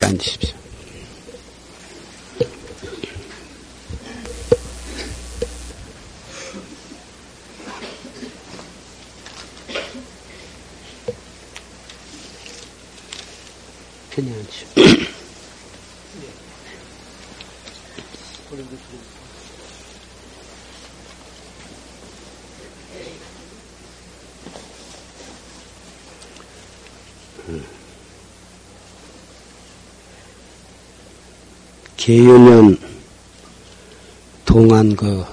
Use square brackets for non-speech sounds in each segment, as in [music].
앉으십시오. 편히 앉으십시오. 계유년 동안 그,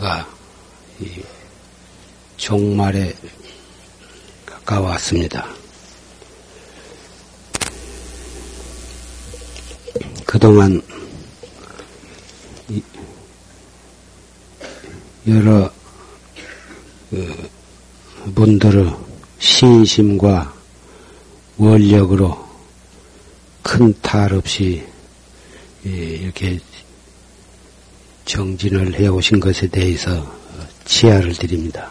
가, 이, 종말에 가까웠습니다. 그동안 여러 그 분들의 신심과 원력으로 큰 탈 없이 이렇게 정진을 해 오신 것에 대해서 치하를 드립니다.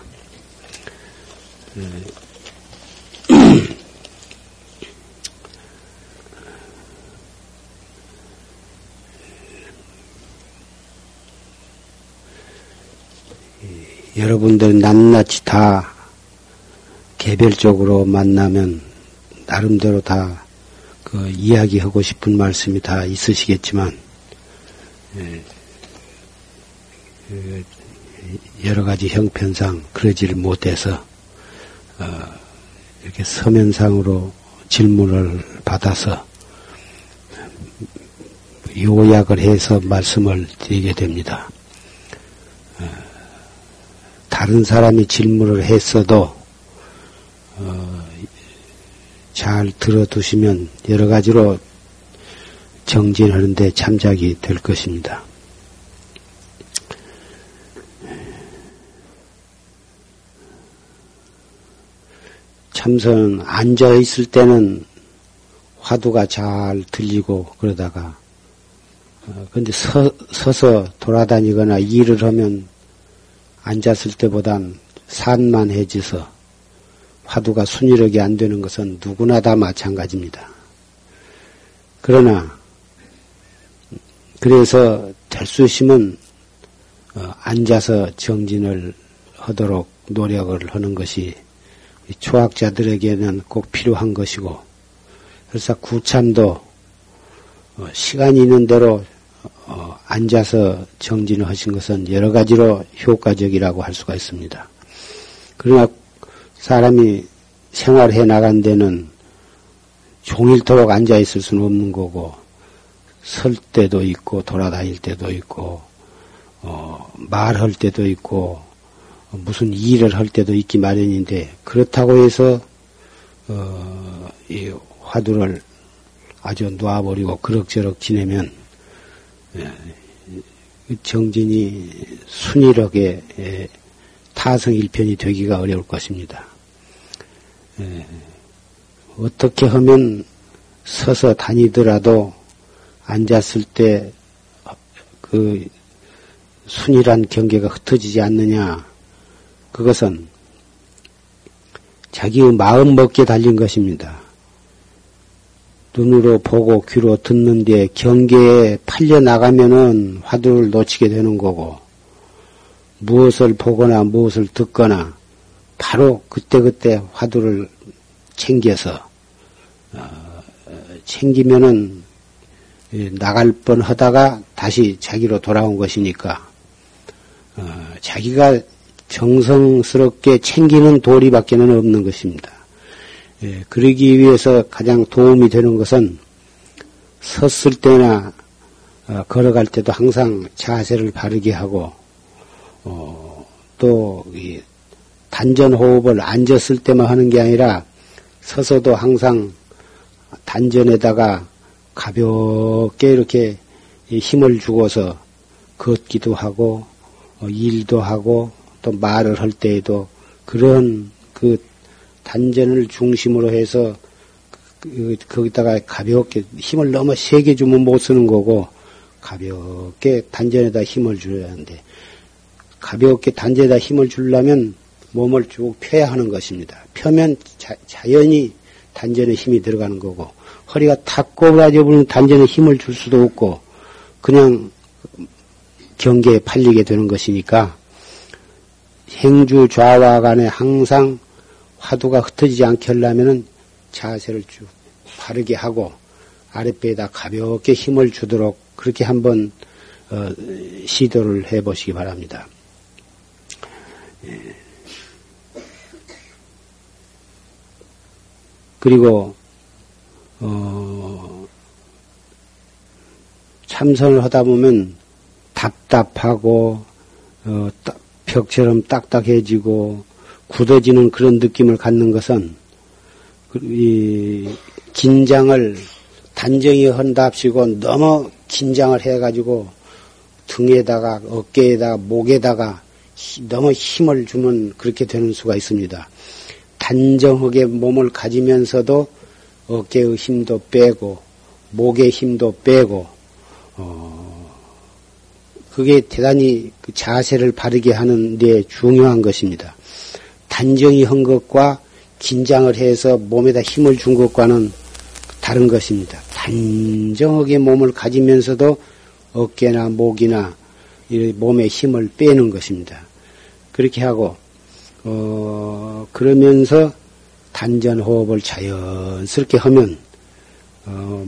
여러분들 낱낱이 다 개별적으로 만나면 나름대로 다 그 이야기하고 싶은 말씀이 다 있으시겠지만 예, 그 여러 가지 형편상 그러지를 못해서 어, 이렇게 서면상으로 질문을 받아서 요약을 해서 말씀을 드리게 됩니다. 어, 다른 사람이 질문을 했어도 어, 잘 들어두시면 여러 가지로 정진하는데 참작이 될 것입니다. 참선 앉아 있을 때는 화두가 잘 들리고 그러다가 어, 근데 서, 서서 돌아다니거나 일을 하면 앉았을 때보단 산만해져서 화두가 순이력이 안 되는 것은 누구나 다 마찬가지입니다. 그러나 그래서 될수 있으면 어, 앉아서 정진을 하도록 노력을 하는 것이 초학자들에게는 꼭 필요한 것이고 그래서 구참도 어, 시간이 있는 대로 어, 앉아서 정진을 하신 것은 여러 가지로 효과적이라고 할 수가 있습니다. 그러나 사람이 생활해 나간 데는 종일토록 앉아 있을 수는 없는 거고 설 때도 있고 돌아다닐 때도 있고 어, 말할 때도 있고 무슨 일을 할 때도 있기 마련인데 그렇다고 해서 어, 이 화두를 아주 놓아버리고 그럭저럭 지내면 예, 정진이 순일하게 예, 타성일편이 되기가 어려울 것입니다. 예, 어떻게 하면 서서 다니더라도 앉았을 때 그 순일한 경계가 흩어지지 않느냐 그것은 자기의 마음 먹기에 달린 것입니다. 눈으로 보고 귀로 듣는데 경계에 팔려 나가면은 화두를 놓치게 되는 거고 무엇을 보거나 무엇을 듣거나 바로 그때그때 화두를 챙겨서 어, 챙기면은 나갈 뻔 하다가 다시 자기로 돌아온 것이니까 어, 자기가 정성스럽게 챙기는 도리밖에는 없는 것입니다. 예, 그러기 위해서 가장 도움이 되는 것은 섰을 때나 어, 걸어갈 때도 항상 자세를 바르게 하고 어, 또 단전 호흡을 앉았을 때만 하는 게 아니라 서서도 항상 단전에다가 가볍게 이렇게 힘을 주고서 걷기도 하고 어, 일도 하고 또 말을 할 때에도 그런 그 단전을 중심으로 해서 그, 거기다가 가볍게 힘을 너무 세게 주면 못 쓰는 거고 가볍게 단전에다 힘을 줘야 하는데 가볍게 단전에다 힘을 주려면 몸을 쭉 펴야 하는 것입니다. 펴면 자, 연히 단전에 힘이 들어가는 거고 허리가 탁 꼬부라져 버리면 단전에 힘을 줄 수도 없고 그냥 경계에 팔리게 되는 것이니까 행주 좌와 간에 항상 화두가 흩어지지 않게 하려면은 자세를 쭉 바르게 하고 아랫배에다 가볍게 힘을 주도록 그렇게 한번 어, 시도를 해 보시기 바랍니다. 예. 그리고 어, 참선을 하다 보면 답답하고 어, 벽처럼 딱딱해지고 굳어지는 그런 느낌을 갖는 것은 그, 이 긴장을 단정히 한답시고 너무 긴장을 해가지고 등에다가 어깨에다가 목에다가 너무 힘을 주면 그렇게 되는 수가 있습니다. 단정하게 몸을 가지면서도 어깨의 힘도 빼고 목의 힘도 빼고 어 그게 대단히 그 자세를 바르게 하는 데 중요한 것입니다. 단정히 한 것과 긴장을 해서 몸에다 힘을 준 것과는 다른 것입니다. 단정하게 몸을 가지면서도 어깨나 목이나 몸에 힘을 빼는 것입니다. 그렇게 하고 어, 그러면서 단전 호흡을 자연스럽게 하면 어,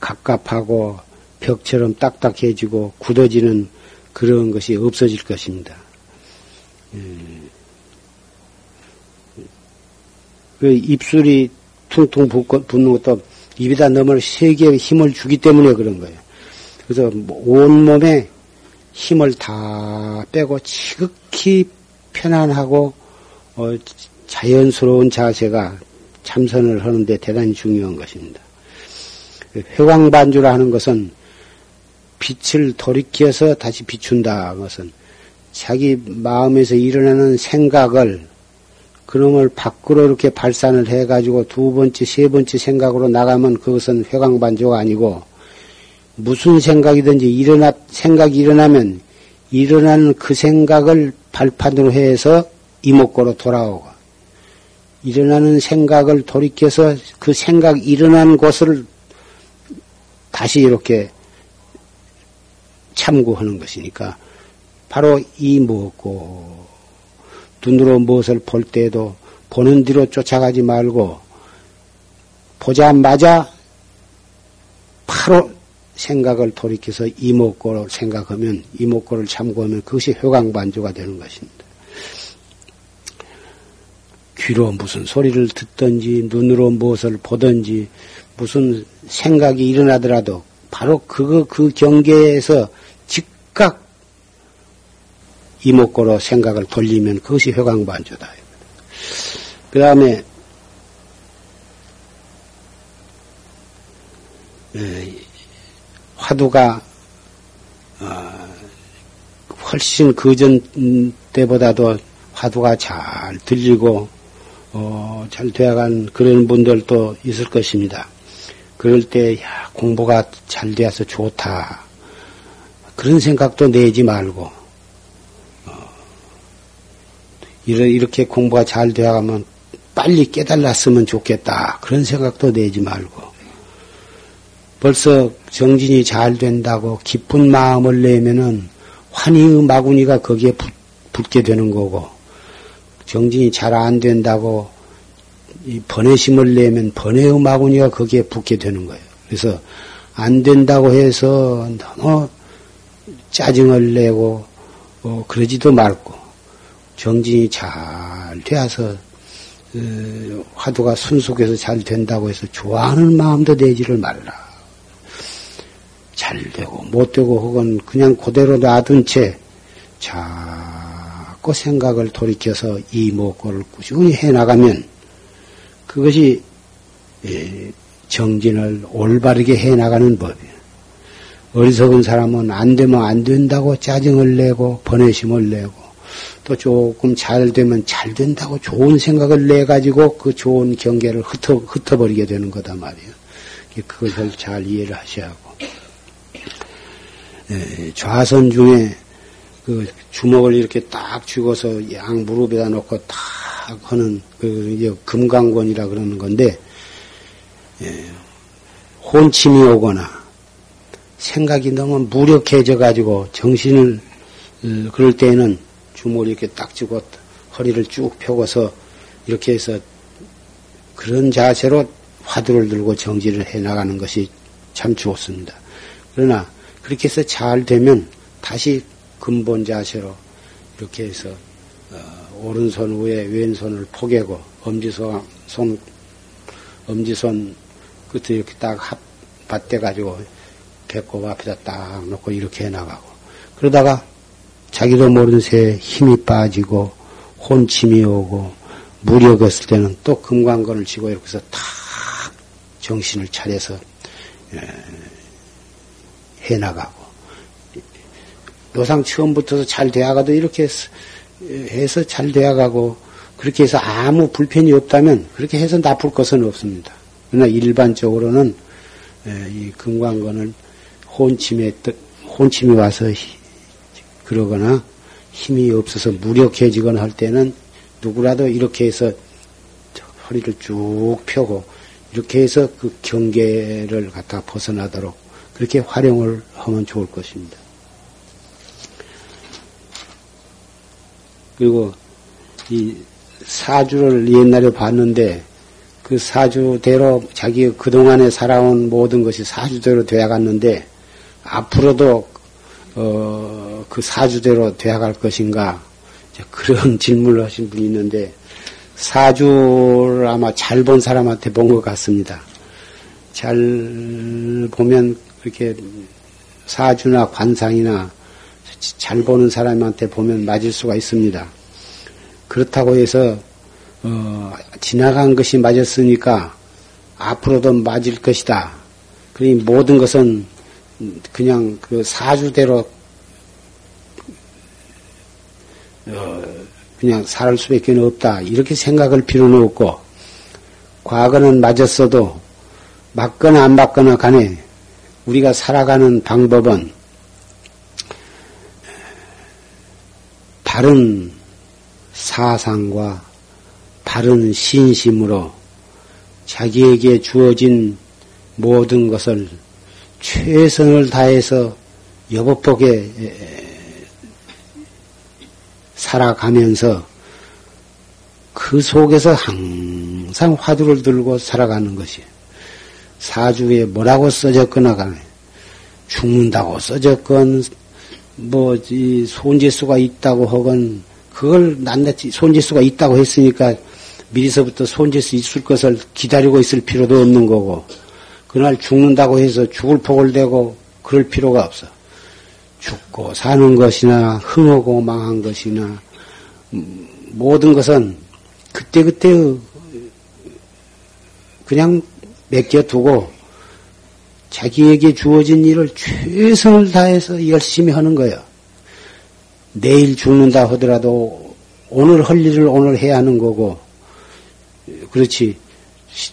갑갑하고 벽처럼 딱딱해지고 굳어지는 그런 것이 없어질 것입니다. 예. 그 입술이 퉁퉁 붓는 것도 입에다 너무 세게 힘을 주기 때문에 그런 거예요. 그래서 온몸에 힘을 다 빼고 지극히 편안하고 어, 자연스러운 자세가 참선을 하는데 대단히 중요한 것입니다. 회광반주라 하는 것은 빛을 돌이켜서 다시 비춘다 것은 자기 마음에서 일어나는 생각을 그놈을 밖으로 이렇게 발산을 해가지고 두 번째, 세 번째 생각으로 나가면 그것은 회광반조가 아니고 무슨 생각이든지 일어나, 생각이 일어나면 일어나는 그 생각을 발판으로 해서 이목구로 돌아오고 일어나는 생각을 돌이켜서 그 생각 일어난 곳을 다시 이렇게 참고하는 것이니까 바로 이목고 눈으로 무엇을 볼 때에도 보는 뒤로 쫓아가지 말고 보자마자 바로 생각을 돌이켜서 이목고를 생각하면 이목고를 참고하면 그것이 효광반조가 되는 것입니다. 귀로 무슨 소리를 듣든지 눈으로 무엇을 보든지 무슨 생각이 일어나더라도 바로 그거 그 경계에서 즉각 이목고로 생각을 돌리면 그것이 효광반조다. 그 다음에 화두가 어, 훨씬 그전 때보다도 화두가 잘 들리고 어, 잘 되어간 그런 분들도 있을 것입니다. 그럴 때 야, 공부가 잘 되어서 좋다. 그런 생각도 내지 말고 어, 이렇게 공부가 잘 되어가면 빨리 깨달았으면 좋겠다. 그런 생각도 내지 말고 벌써 정진이 잘 된다고 기쁜 마음을 내면은 환희의 마구니가 거기에 붙, 붙게 되는 거고 정진이 잘 안 된다고 이 번외심을 내면 번외의 마구니가 거기에 붙게 되는 거예요. 그래서 안 된다고 해서 너무 짜증을 내고 어, 그러지도 말고 정진이 잘 되어서 어, 화두가 순속해서 잘 된다고 해서 좋아하는 마음도 내지를 말라. 잘 되고 못 되고 혹은 그냥 그대로 놔둔 채 자꾸 생각을 돌이켜서 이목고를 꾸준히 해 나가면 그것이 예, 정진을 올바르게 해 나가는 법이에요. 어리석은 사람은 안 되면 안 된다고 짜증을 내고 번외심을 내고 또 조금 잘 되면 잘 된다고 좋은 생각을 내 가지고 그 좋은 경계를 흩어 흩어버리게 되는 거다 말이에요. 그것을 잘 이해를 하셔야 하고. 예, 좌선 중에 그 주먹을 이렇게 딱 쥐고서 양 무릎에다 놓고 딱 하는 그 금강권이라 그러는 건데 예, 혼침이 오거나 생각이 너무 무력해져 가지고 정신을 어, 그럴 때에는 주먹을 이렇게 딱 쥐고 허리를 쭉 펴고서 이렇게 해서 그런 자세로 화두를 들고 정지를 해 나가는 것이 참 좋습니다. 그러나 그렇게 해서 잘 되면 다시 근본 자세로 이렇게 해서 어, 오른손 위에 왼손을 포개고 엄지손 손 엄지손 끝에 이렇게 딱 합, 받대 가지고 배꼽 앞에다 딱 놓고 이렇게 해 나가고. 그러다가 자기도 모르는 새에 힘이 빠지고 혼침이 오고 무력 했을 때는 또 금강건을 쥐고 이렇게 해서 탁 정신을 차려서 해 나가고 노상 처음 부터 잘 되어가도 이렇게 해서 잘 되어가고 그렇게 해서 아무 불편이 없다면 그렇게 해서 나쁠 것은 없습니다. 그러나 일반적으로는 이 금강건을 혼침에 혼침이 와서 그러거나 힘이 없어서 무력해지거나 할 때는 누구라도 이렇게 해서 허리를 쭉 펴고 이렇게 해서 그 경계를 갖다 벗어나도록 그렇게 활용을 하면 좋을 것입니다. 그리고 이 사주를 옛날에 봤는데 그 사주대로 자기 그동안에 살아온 모든 것이 사주대로 되어 갔는데 앞으로도 어, 그 사주대로 되어 갈 것인가 그런 [laughs] 질문을 하신 분이 있는데 사주를 아마 잘 본 사람한테 본 것 같습니다. 잘 보면 그렇게 사주나 관상이나 잘 보는 사람한테 보면 맞을 수가 있습니다. 그렇다고 해서 어, 지나간 것이 맞았으니까 앞으로도 맞을 것이다. 그러니 모든 것은 그냥 그 사주대로 어, 그냥 살 수밖에 없다. 이렇게 생각할 필요는 없고 과거는 맞았어도 맞거나 안 맞거나 간에 우리가 살아가는 방법은 바른 사상과 바른 신심으로 자기에게 주어진 모든 것을 최선을 다해서 여법복에 살아가면서 그 속에서 항상 화두를 들고 살아가는 것이 사주에 뭐라고 써졌거나 간에 죽는다고 써졌건 뭐 이 손재수가 있다고 하건 그걸 낱낱이 손재수가 있다고 했으니까 미리서부터 손재수 있을 것을 기다리고 있을 필요도 없는 거고 그날 죽는다고 해서 죽을 폭을 대고 그럴 필요가 없어. 죽고 사는 것이나 흥하고 망한 것이나 모든 것은 그때그때 그냥 맡겨두고 자기에게 주어진 일을 최선을 다해서 열심히 하는 거예요. 내일 죽는다 하더라도 오늘 할 일을 오늘 해야 하는 거고, 그렇지.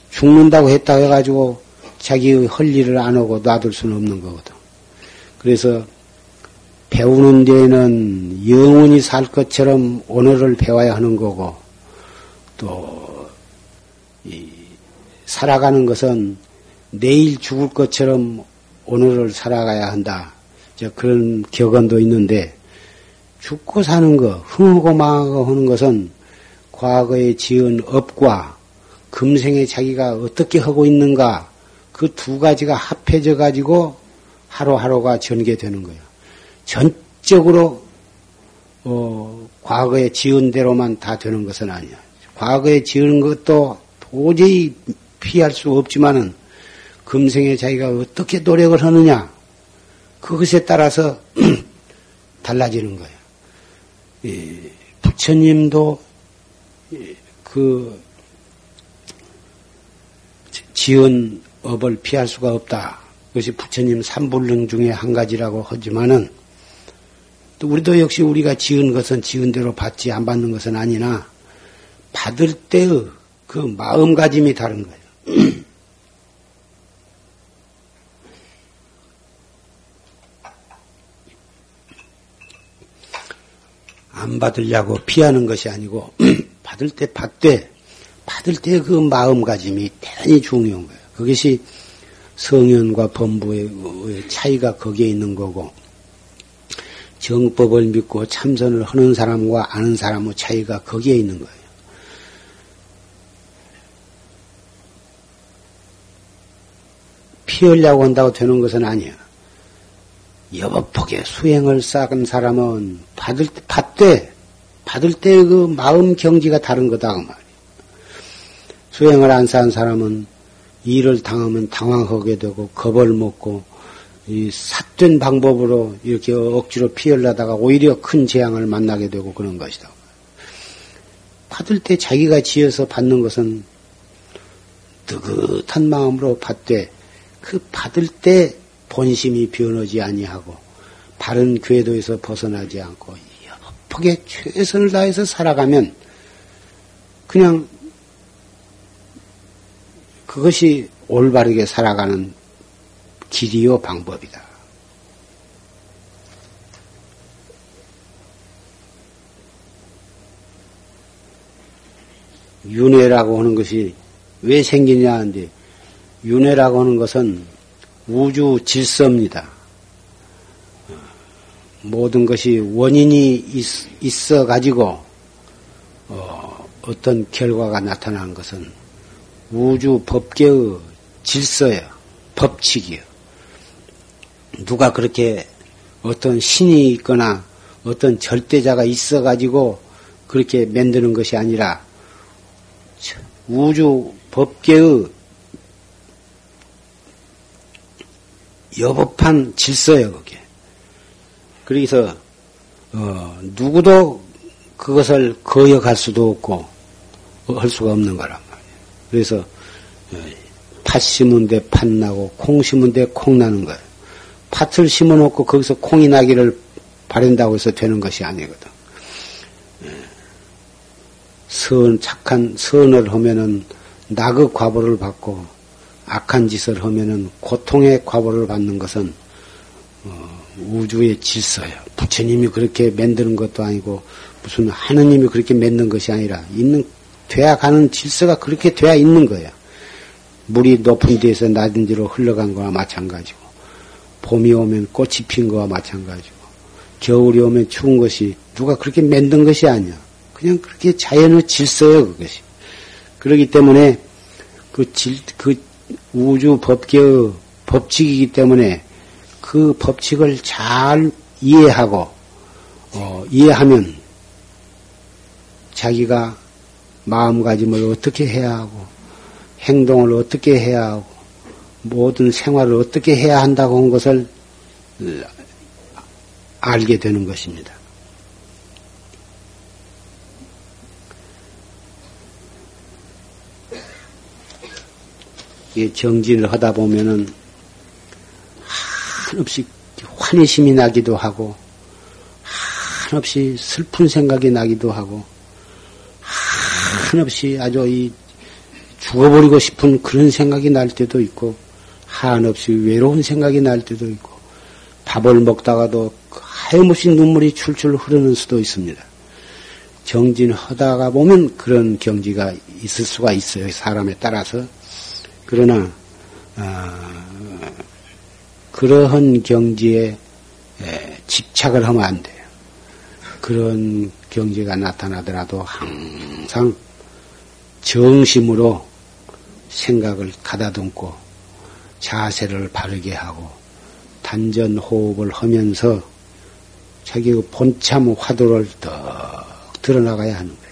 죽는다고 했다 해가지고 자기의 할 일을 안 하고 놔둘 수는 없는 거거든. 그래서 배우는 데에는 영원히 살 것처럼 오늘을 배워야 하는 거고, 또, 살아가는 것은 내일 죽을 것처럼 오늘을 살아가야 한다. 그런 격언도 있는데 죽고 사는 거, 흥하고 망하고 하는 것은 과거에 지은 업과 금생에 자기가 어떻게 하고 있는가 그 두 가지가 합해져 가지고 하루하루가 전개되는 거예요. 전적으로 어, 과거에 지은 대로만 다 되는 것은 아니야. 과거에 지은 것도 도저히 피할 수 없지만은 금생에 자기가 어떻게 노력을 하느냐, 그것에 따라서 [clears throat] 달라지는 거예요. 예, 부처님도 그 지은 업을 피할 수가 없다. 그것이 부처님 삼불능 중에 한 가지라고 하지만은 또 우리도 역시 우리가 지은 것은 지은 대로 받지 안 받는 것은 아니나 받을 때의 그 마음가짐이 다른 거예요. [clears throat] 안 받으려고 피하는 것이 아니고 [clears throat] 받을 때 받되 받을 때 그 마음가짐이 대단히 중요한 거예요. 그것이 성현과 범부의 차이가 거기에 있는 거고 정법을 믿고 참선을 하는 사람과 아는 사람의 차이가 거기에 있는 거예요. 피하려고 한다고 되는 것은 아니야. 여법폭에 수행을 쌓은 사람은 받을 때, 받되, 받을 때 그 마음 경지가 다른 거다, 그 말이야. 수행을 안 쌓은 사람은 일을 당하면 당황하게 되고, 겁을 먹고, 이 삿된 방법으로 이렇게 억지로 피하려다가 오히려 큰 재앙을 만나게 되고 그런 것이다. 받을 때 자기가 지어서 받는 것은 느긋한 마음으로 받되 그 받을 때 본심이 변하지 아니하고 바른 궤도에서 벗어나지 않고 여법하게 최선을 다해서 살아가면 그냥 그것이 올바르게 살아가는 길이요 방법이다. 윤회라고 하는 것이 왜 생기냐 하는데 윤회라고 하는 것은 우주 질서입니다. 모든 것이 원인이 있, 어 가지고 어, 떤 결과가 나타나는 것은 우주 법계의 질서예요. 법칙이요. 누가 그렇게 어떤 신이 있거나 어떤 절대자가 있어 가지고 그렇게 만드는 것이 아니라 우주 법계의 여법한 질서예요, 그게. 그래서, 어, 누구도 그것을 거역할 수도 없고, 할 수가 없는 거란 말이에요. 그래서, 어, 팥 심은 데 팥 나고, 콩 심은 데 콩 나는 거예요. 팥을 심어 놓고 거기서 콩이 나기를 바란다고 해서 되는 것이 아니거든. 예. 선, 착한 선을 하면은 낙의 과보를 받고, 악한 짓을 하면은 고통의 과보를 받는 것은 어, 우주의 질서예요. 부처님이 그렇게 만드는 것도 아니고 무슨 하느님이 그렇게 만든 것이 아니라 있는 돼야 가는 질서가 그렇게 돼야 있는 거야. 물이 높은 데에서 낮은 데로 흘러간 거와 마찬가지고 봄이 오면 꽃이 핀 거와 마찬가지고 겨울이 오면 추운 것이 누가 그렇게 만든 것이 아니야. 그냥 그렇게 자연의 질서예요, 그것이. 그러기 때문에 그 질, 그 우주 법계의 법칙이기 때문에 그 법칙을 잘 이해하고 어, 이해하면 자기가 마음가짐을 어떻게 해야 하고 행동을 어떻게 해야 하고 모든 생활을 어떻게 해야 한다고 한 것을 알게 되는 것입니다. 정진을 하다 보면은 한없이 환희심이 나기도 하고 한없이 슬픈 생각이 나기도 하고 한없이 아주 이 죽어버리고 싶은 그런 생각이 날 때도 있고 한없이 외로운 생각이 날 때도 있고 밥을 먹다가도 하염없이 눈물이 출출 흐르는 수도 있습니다. 정진하다가 보면 그런 경지가 있을 수가 있어요. 사람에 따라서. 그러나 어, 그러한 경지에 집착을 하면 안 돼요. 그런 경지가 나타나더라도 항상 정심으로 생각을 가다듬고 자세를 바르게 하고 단전 호흡을 하면서 자기의 본참 화두를 더 드러나가야 하는 거예요.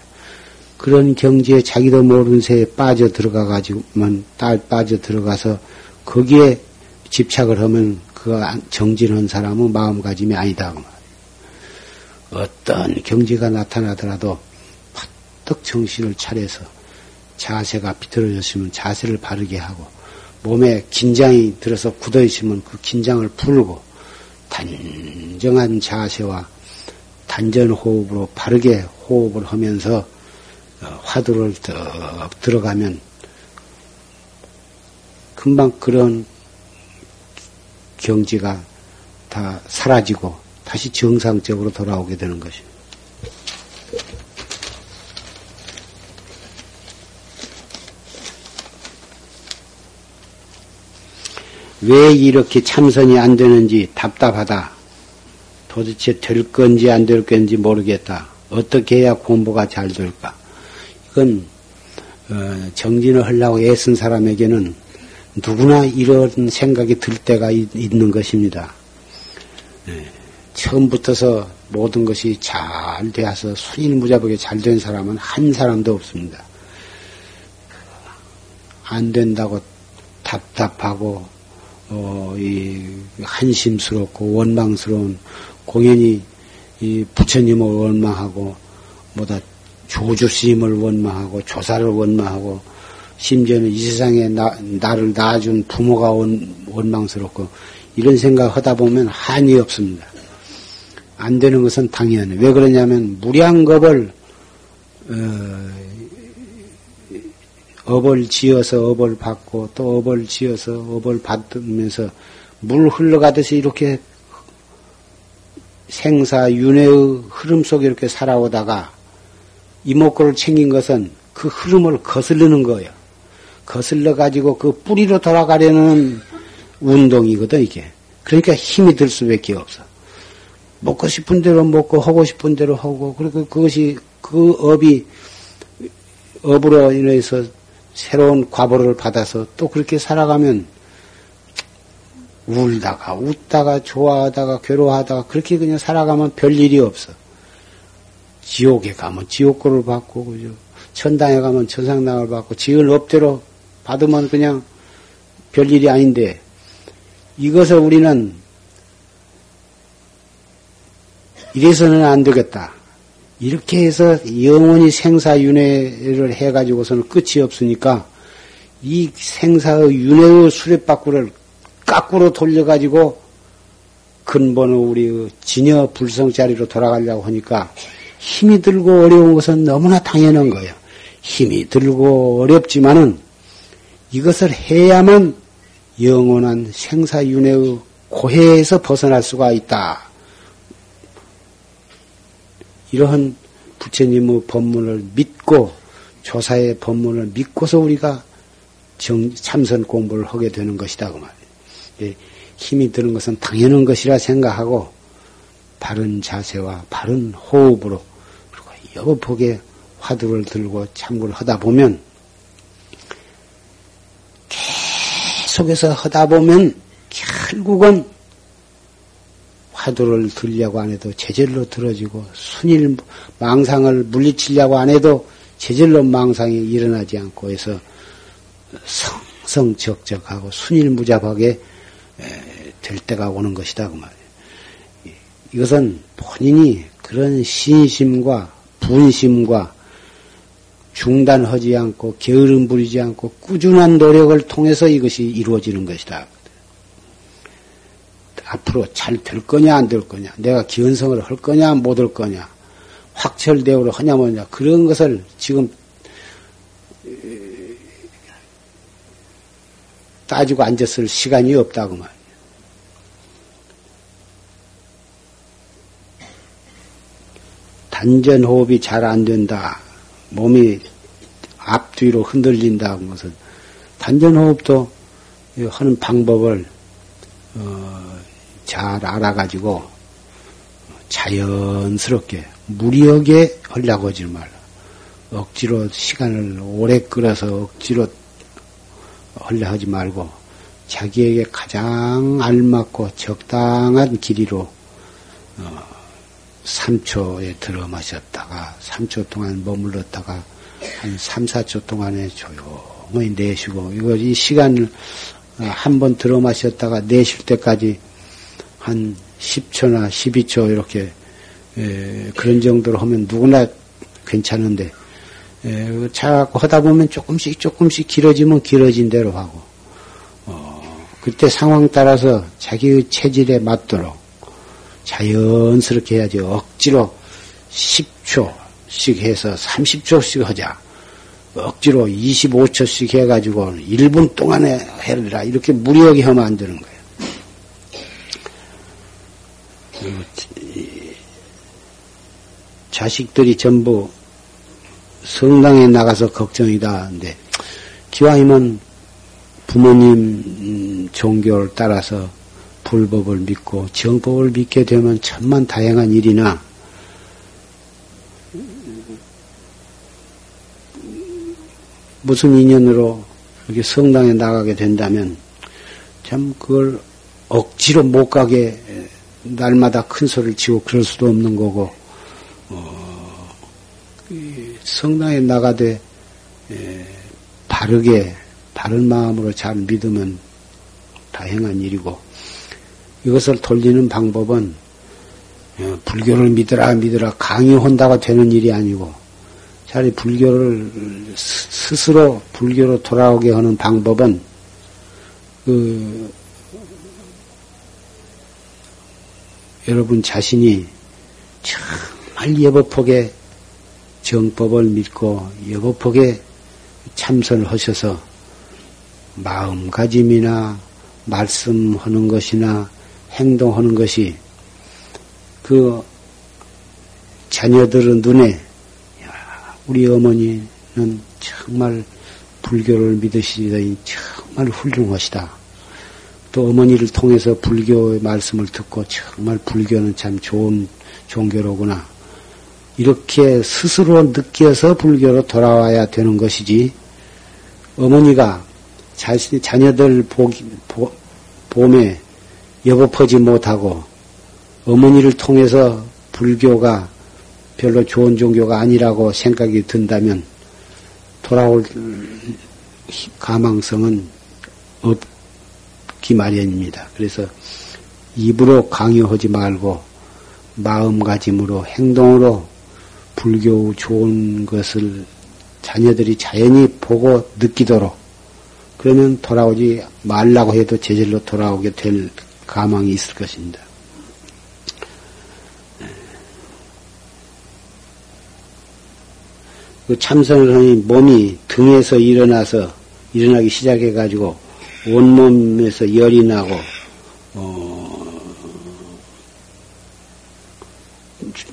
그런 경지에 자기도 모르는 새에 빠져 들어가 가지고만 딸 빠져 들어가서 거기에 집착을 하면 그 정진한 사람은 마음가짐이 아니다. 그 어떤 경지가 나타나더라도 파떡 정신을 차려서 자세가 비틀어졌으면 자세를 바르게 하고 몸에 긴장이 들어서 굳어 있으면 그 긴장을 풀고 단정한 자세와 단전 호흡으로 바르게 호흡을 하면서 어, 어, 화두를 들어가면 금방 그런 경지가 다 사라지고 다시 정상적으로 돌아오게 되는 것입니다. 왜 이렇게 참선이 안 되는지 답답하다. 도대체 될 건지 안 될 건지 모르겠다. 어떻게 해야 공부가 잘 될까? 이건 어, 정진을 하려고 애쓴 사람에게는 누구나 이런 생각이 들 때가 있, 는 것입니다. 네. 처음부터서 모든 것이 잘 되어서 순일무자복에 잘 된 사람은 한 사람도 없습니다. 안 된다고 답답하고 어, 이 한심스럽고 원망스러운 공연히 이 부처님을 원망하고 뭐다 조주 스님을 원망하고 조사를 원망하고 심지어는 이 세상에 나, 나를 낳아준 부모가 원, 원망스럽고 이런 생각 하다 보면 한이 없습니다. 안 되는 것은 당연해. 왜 그러냐면 무량겁을 어, 업을 지어서 업을 받고 또 업을 지어서 업을 받으면서 물 흘러가듯이 이렇게 생사 윤회의 흐름 속에 이렇게 살아오다가 이목구를 챙긴 것은 그 흐름을 거슬르는 거예요. 거슬러 가지고 그 뿌리로 돌아가려는 운동이거든 이게. 그러니까 힘이 들 수밖에 없어. 먹고 싶은 대로 먹고 하고 싶은 대로 하고 그리고 그것이 그 업이 업으로 인해서 새로운 과보를 받아서 또 그렇게 살아가면 울다가 웃다가 좋아하다가 괴로워하다가 그렇게 그냥 살아가면 별 일이 없어. 지옥에 가면 지옥고를 받고 그죠. 천당에 가면 천상당을 받고 지을 업대로 받으면 그냥 별 일이 아닌데 이것을 우리는 이래서는 안 되겠다. 이렇게 해서 영원히 생사윤회를 해가지고서는 끝이 없으니까 이 생사의 윤회의 수레바꾸를 까꾸로 돌려가지고 근본의 우리 진여 불성 자리로 돌아가려고 하니까 힘이 들고 어려운 것은 너무나 당연한 거예요. 힘이 들고 어렵지만은 이것을 해야만 영원한 생사윤회의 고해에서 벗어날 수가 있다. 이러한 부처님의 법문을 믿고 조사의 법문을 믿고서 우리가 정, 참선 공부를 하게 되는 것이다 그 말이에요. 예, 힘이 드는 것은 당연한 것이라 생각하고 바른 자세와 바른 호흡으로 여보복에 화두를 들고 참고를 하다 보면 계속해서 하다 보면 결국은 화두를 들려고 안 해도 제절로 들어지고 순일 망상을 물리치려고 안 해도 제절로 망상이 일어나지 않고 해서 성성적적하고 순일무잡하게 될 때가 오는 것이다 그 말이에요. 이것은 본인이 그런 신심과 분심과 중단하지 않고 게으름 부리지 않고 꾸준한 노력을 통해서 이것이 이루어지는 것이다. 앞으로 잘 될 거냐 안 될 거냐 내가 기원성을 할 거냐 못 할 거냐 확철대오를 하냐 뭐냐 그런 것을 지금 따지고 앉았을 시간이 없다고 말 단전 호흡이 잘 안 된다. 몸이 앞뒤로 흔들린다. 것은 단전 호흡도 하는 방법을 어, 잘 알아가지고 자연스럽게 무리하게 하려고 하지 말라. 억지로 시간을 오래 끌어서 억지로 하려 하지 말고 자기에게 가장 알맞고 적당한 길이로 어, 3초에 들어 마셨다가 3초 동안 머물렀다가 한 3, 4초 동안에 조용히 내쉬고 이거 이 시간을 어, 한번 들어 마셨다가 내쉴 때까지 한 10초나 12초 이렇게 에, 그런 정도로 하면 누구나 괜찮은데 에, 자꾸 하다 보면 조금씩 조금씩 길어지면 길어진 대로 하고 어, 그때 상황 따라서 자기의 체질에 맞도록 자연스럽게 해야지 억지로 10초씩 해서 30초씩 하자. 억지로 25초씩 해가지고 1분 동안에 해라. 이렇게 무리하게 하면 안 되는 거예요. 자식들이 전부 성당에 나가서 걱정이다. 근데 기왕이면 부모님 종교를 따라서 불법을 믿고 정법을 믿게 되면 천만 다양한 일이나 무슨 인연으로 이렇게 성당에 나가게 된다면 참 그걸 억지로 못 가게 날마다 큰 소리를 치고 그럴 수도 없는 거고 어, 성당에 나가되 에, 바르게 바른 마음으로 잘 믿으면 다행한 일이고 이것을 돌리는 방법은 어, 불교를 믿으라 믿으라 강요한다고 되는 일이 아니고 차라리 불교를 스스로 불교로 돌아오게 하는 방법은 그 여러분 자신이 정말 예법하게 정법을 믿고 예법하게 참선을 하셔서 마음가짐이나 말씀하는 것이나 행동하는 것이 그 자녀들은 눈에 우리 어머니는 정말 불교를 믿으시더니 정말 훌륭하시다. 또 어머니를 통해서 불교의 말씀을 듣고 정말 불교는 참 좋은 종교로구나. 이렇게 스스로 느껴서 불교로 돌아와야 되는 것이지 어머니가 자신, 자녀들 보기, 보, 봄에 여법하지 못하고 어머니를 통해서 불교가 별로 좋은 종교가 아니라고 생각이 든다면 돌아올 가망성은 없기 마련입니다. 그래서 입으로 강요하지 말고 마음가짐으로 행동으로 불교 좋은 것을 자녀들이 자연히 보고 느끼도록 그러면 돌아오지 말라고 해도 제절로 돌아오게 될 가망이 있을 것입니다. 그 참선을 하니 몸이 등에서 일어나서 일어나기 시작해 가지고 온몸에서 열이 나고 어,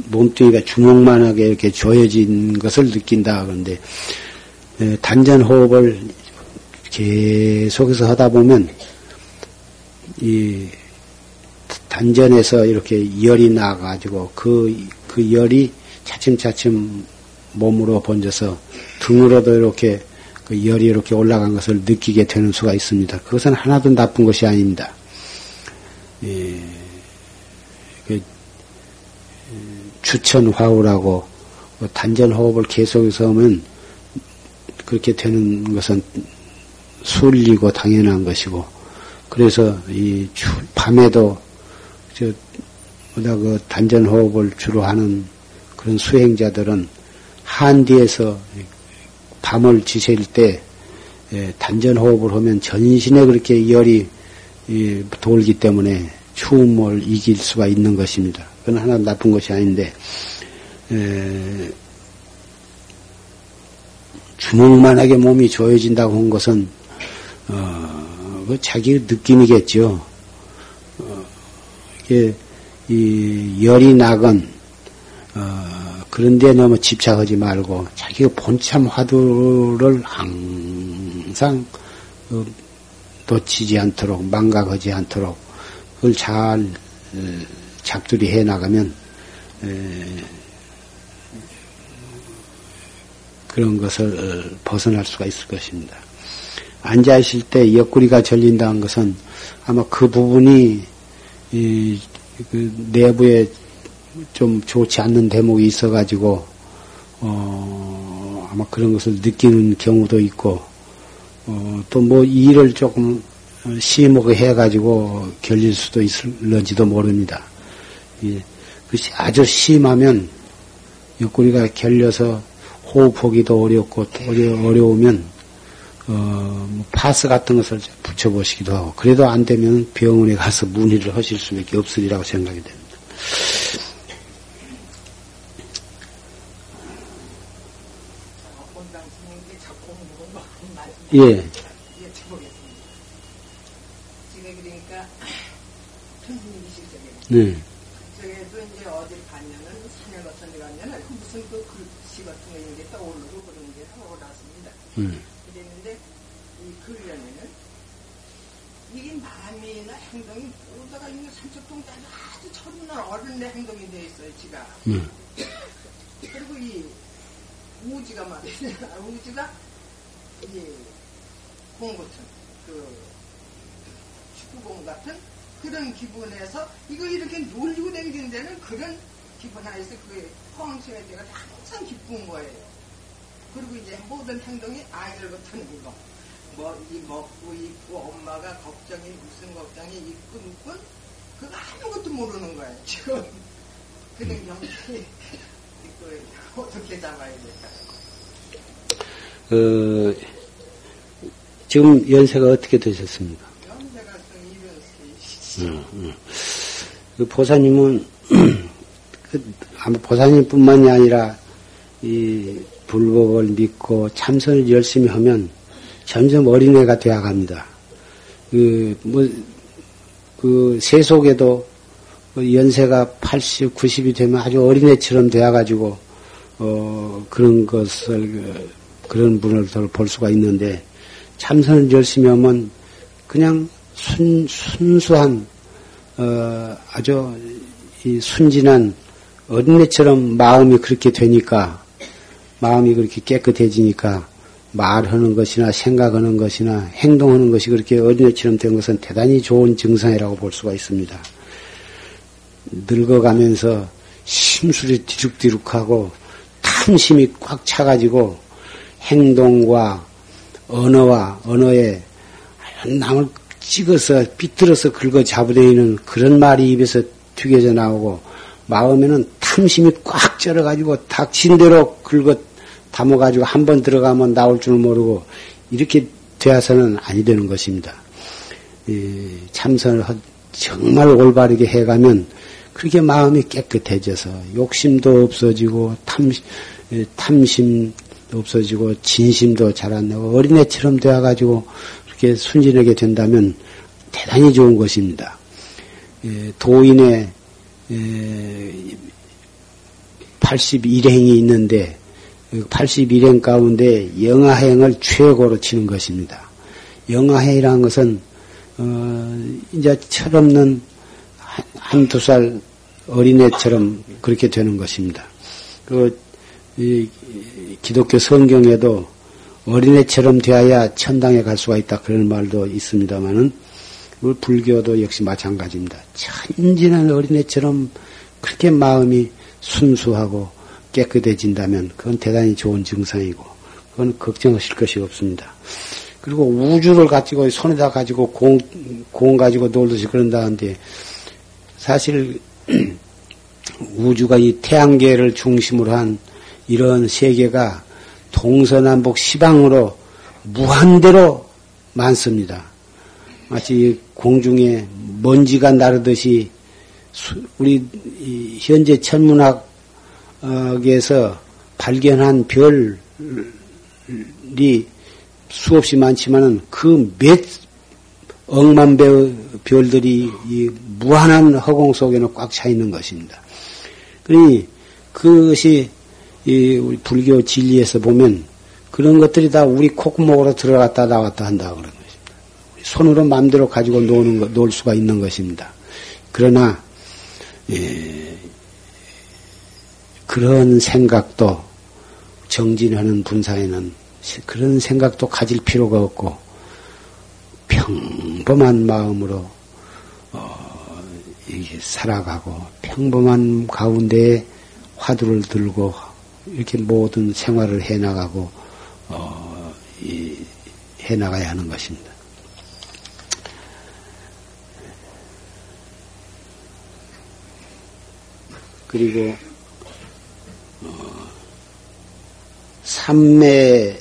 몸뚱이가 주먹만하게 이렇게 조여진 것을 느낀다 그런데 단전 호흡을 계속해서 하다 보면 이 단전에서 이렇게 열이 나가지고 그, 그 열이 차츰차츰 몸으로 번져서 등으로도 이렇게 그 열이 이렇게 올라간 것을 느끼게 되는 수가 있습니다. 그것은 하나도 나쁜 것이 아닙니다. 예, 그 추천화우라고 그 단전호흡을 계속해서 하면 그렇게 되는 것은 순리고 당연한 것이고 그래서 이 밤에도 저 뭐다 그 단전 호흡을 주로 하는 그런 수행자들은 한디에서 밤을 지새일 때 예, 단전 호흡을 하면 전신에 그렇게 열이 돌기 때문에 추움을 이길 수가 있는 것입니다. 그건 하나 나쁜 것이 아닌데 주먹만하게 몸이 조여진다고 한 것은 어, 그 자기 느낌이겠죠. 어, 이게 이 열이 나건 어, 그런데 너무 집착하지 말고 자기가 본참 화두를 항상 어, 놓치지 않도록 망각하지 않도록 그걸 잘 어, 작두리 해 나가면 그런 것을 어, 벗어날 수가 있을 것입니다. 앉아 있을 때 옆구리가 절린다는 것은 아마 그 부분이 그 내부에 좀 좋지 않는 대목이 있어가지고 어, 아마 그런 것을 느끼는 경우도 있고 어, 또 뭐 일을 조금 심하게 해가지고 결릴 수도 있을런지도 모릅니다. 예, 아주 심하면 옆구리가 결려서 호흡하기도 어렵고 어려, 어려우면 어, 뭐 파스 같은 것을 붙여보시기도 하고 그래도 안 되면 병원에 가서 문의를 하실 수밖에 없으리라고 생각이 됩니다. 예. 네. 그쪽에도 이제 어딜 가면은 산에 같은 데 가면은 무슨 그 글씨 같은 게 떠오르고 그런 게 올라왔습니다. 음. 그랬는데 이 근련에는 이게 마음이나 행동이 모두가 있는 삼척동까지 철없는 어른의 행동이 되어 있어요, 지가. 음. 그리고 이 우지가 말이야. [laughs] 우지가 이공 같은 그 축구공 같은 그런 기분에서 이거 이렇게 놀리고 다니는 데는 그런 기분 안에서 그게 포항심의 때가 항상 기쁜 거예요. 그리고 이제 모든 행동이 아이들 같은 거. 뭐, 이 먹고 입고 엄마가 걱정이 무슨 걱정이 있고 그거 아무것도 모르는 거예요. 지금 그런 경우이 있고 어떻게 잡아야 될까요? 그, 지금 연세가 어떻게 되셨습니까? 연세가 좀 이런 세 음, 음. 그 보사님은, [clears throat] 그, 아마 보사님 뿐만이 아니라, 이, 불법을 믿고 참선을 열심히 하면 점점 어린애가 되어 갑니다. 그, 뭐, 그, 세속에도 그 연세가 80, 90이 되면 아주 어린애처럼 되어가지고, 어, 그런 것을, 그, 그런 분을 볼 수가 있는데, 참선을 열심히 하면 그냥 순, 순수한, 어, 아주 이 순진한 어린애처럼 마음이 그렇게 되니까, 마음이 그렇게 깨끗해지니까, 말하는 것이나 생각하는 것이나 행동하는 것이 그렇게 어린애처럼 된 것은 대단히 좋은 증상이라고 볼 수가 있습니다. 늙어가면서 심술이 뒤룩뒤룩하고 탐심이 꽉 차가지고 행동과 언어와 언어에 남을 찍어서 삐뚤어서 긁어 잡으려는 그런 말이 입에서 튀겨져 나오고 마음에는 탐심이 꽉 쩔어가지고 닥친 대로 긁어 담아가지고 한 번 들어가면 나올 줄 모르고 이렇게 되어서는 아니 되는 것입니다. 참선을 정말 올바르게 해가면 그렇게 마음이 깨끗해져서 욕심도 없어지고 탐, 탐심도 없어지고 진심도 자라나고 어린애처럼 되어가지고 그렇게 순진하게 된다면 대단히 좋은 것입니다. 도인의 81행이 있는데 81행 가운데 영아행을 최고로 치는 것입니다. 영아행이라는 것은 어, 이제 철없는 한두 살 어린애처럼 그렇게 되는 것입니다. 그 기독교 성경에도 어린애처럼 되어야 천당에 갈 수가 있다 그런 말도 있습니다만은 불교도 역시 마찬가지입니다. 천진한 어린애처럼 그렇게 마음이 순수하고 깨끗해진다면 그건 대단히 좋은 증상이고 그건 걱정하실 것이 없습니다. 그리고 우주를 가지고 손에다 가지고 공, 공 가지고 놀듯이 그런다는데 사실 [clears throat] 우주가 이 태양계를 중심으로 한 이런 세계가 동서남북 시방으로 무한대로 많습니다. 마치 공중에 먼지가 나르듯이 우리 현재 천문학 에서 발견한 별이 수없이 많지만은 그 몇 억만 배 별들이 무한한 허공 속에는 꽉 차 있는 것입니다. 그러니 그것이 우리 불교 진리에서 보면 그런 것들이 다 우리 콧구멍으로 들어갔다 나왔다 한다 그런 것입니다. 손으로 마음대로 가지고 노는 것, 놀 수가 있는 것입니다. 그러나 예, 그런 생각도 정진하는 분사에는 그런 생각도 가질 필요가 없고 평범한 마음으로 어, 살아가고 평범한 가운데 화두를 들고 이렇게 모든 생활을 해나가고 어, 해나가야 하는 것입니다. 그리고 삼매